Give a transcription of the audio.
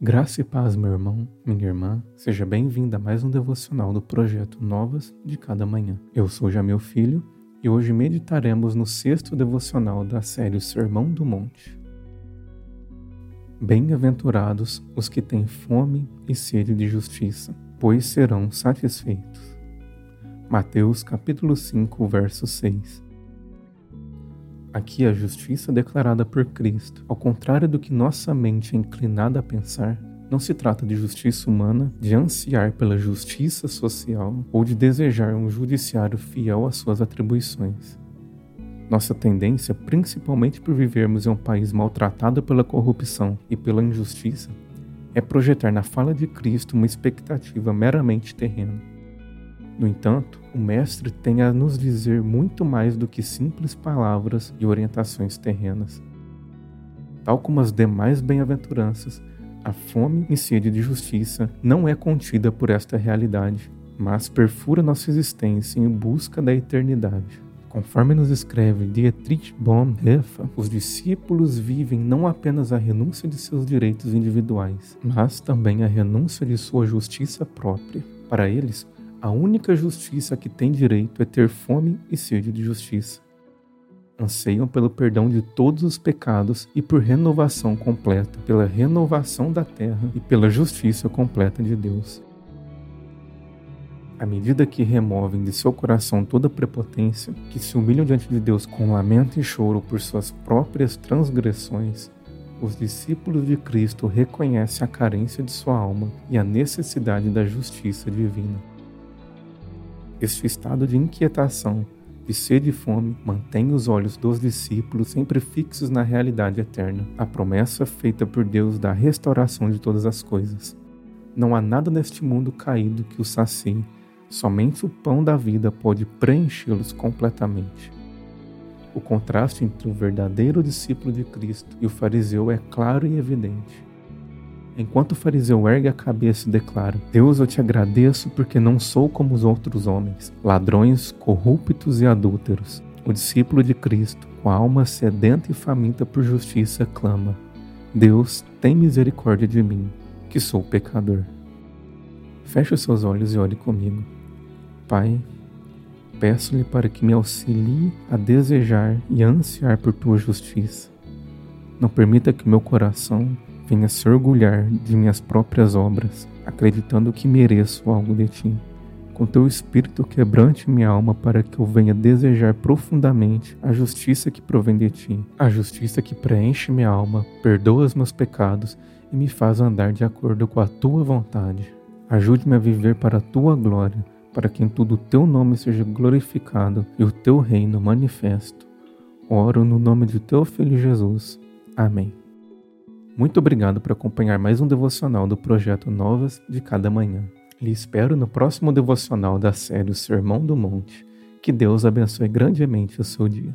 Graça e paz, meu irmão, minha irmã. Seja bem-vinda a mais um devocional do projeto Novas de Cada Manhã. Eu sou Jamil Filho e hoje meditaremos no sexto devocional da série Sermão do Monte. Bem-aventurados os que têm fome e sede de justiça, pois serão satisfeitos. Mateus capítulo 5, verso 6. Aqui a justiça declarada por Cristo, ao contrário do que nossa mente é inclinada a pensar, não se trata de justiça humana, de ansiar pela justiça social ou de desejar um judiciário fiel às suas atribuições. Nossa tendência, principalmente por vivermos em um país maltratado pela corrupção e pela injustiça, é projetar na fala de Cristo uma expectativa meramente terrena. No entanto, o Mestre tem a nos dizer muito mais do que simples palavras e orientações terrenas. Tal como as demais bem-aventuranças, a fome e sede de justiça não é contida por esta realidade, mas perfura nossa existência em busca da eternidade. Conforme nos escreve Dietrich Bonhoeffer, os discípulos vivem não apenas a renúncia de seus direitos individuais, mas também a renúncia de sua justiça própria. Para eles, a única justiça que tem direito é ter fome e sede de justiça. Anseiam pelo perdão de todos os pecados e por renovação completa, pela renovação da terra e pela justiça completa de Deus. À medida que removem de seu coração toda prepotência, que se humilham diante de Deus com lamento e choro por suas próprias transgressões, os discípulos de Cristo reconhecem a carência de sua alma e a necessidade da justiça divina. Este estado de inquietação, de sede e fome, mantém os olhos dos discípulos sempre fixos na realidade eterna, a promessa feita por Deus da restauração de todas as coisas. Não há nada neste mundo caído que os sacie, somente o pão da vida pode preenchê-los completamente. O contraste entre o verdadeiro discípulo de Cristo e o fariseu é claro e evidente. Enquanto o fariseu ergue a cabeça e declara: Deus, eu te agradeço porque não sou como os outros homens, ladrões, corruptos e adúlteros. O discípulo de Cristo, com a alma sedenta e faminta por justiça, clama: Deus, tem misericórdia de mim, que sou pecador. Feche os seus olhos e ore comigo. Pai, peço-lhe para que me auxilie a desejar e ansiar por tua justiça. Não permita que meu coração venha se orgulhar de minhas próprias obras, acreditando que mereço algo de ti. Com teu espírito quebrante minha alma para que eu venha desejar profundamente a justiça que provém de ti, a justiça que preenche minha alma, perdoa os meus pecados e me faz andar de acordo com a tua vontade. Ajude-me a viver para a tua glória, para que em tudo o teu nome seja glorificado e o teu reino manifesto. Oro no nome de teu filho Jesus. Amém. Muito obrigado por acompanhar mais um devocional do projeto Novas de Cada Manhã. Lhe espero no próximo devocional da série o Sermão do Monte. Que Deus abençoe grandemente o seu dia.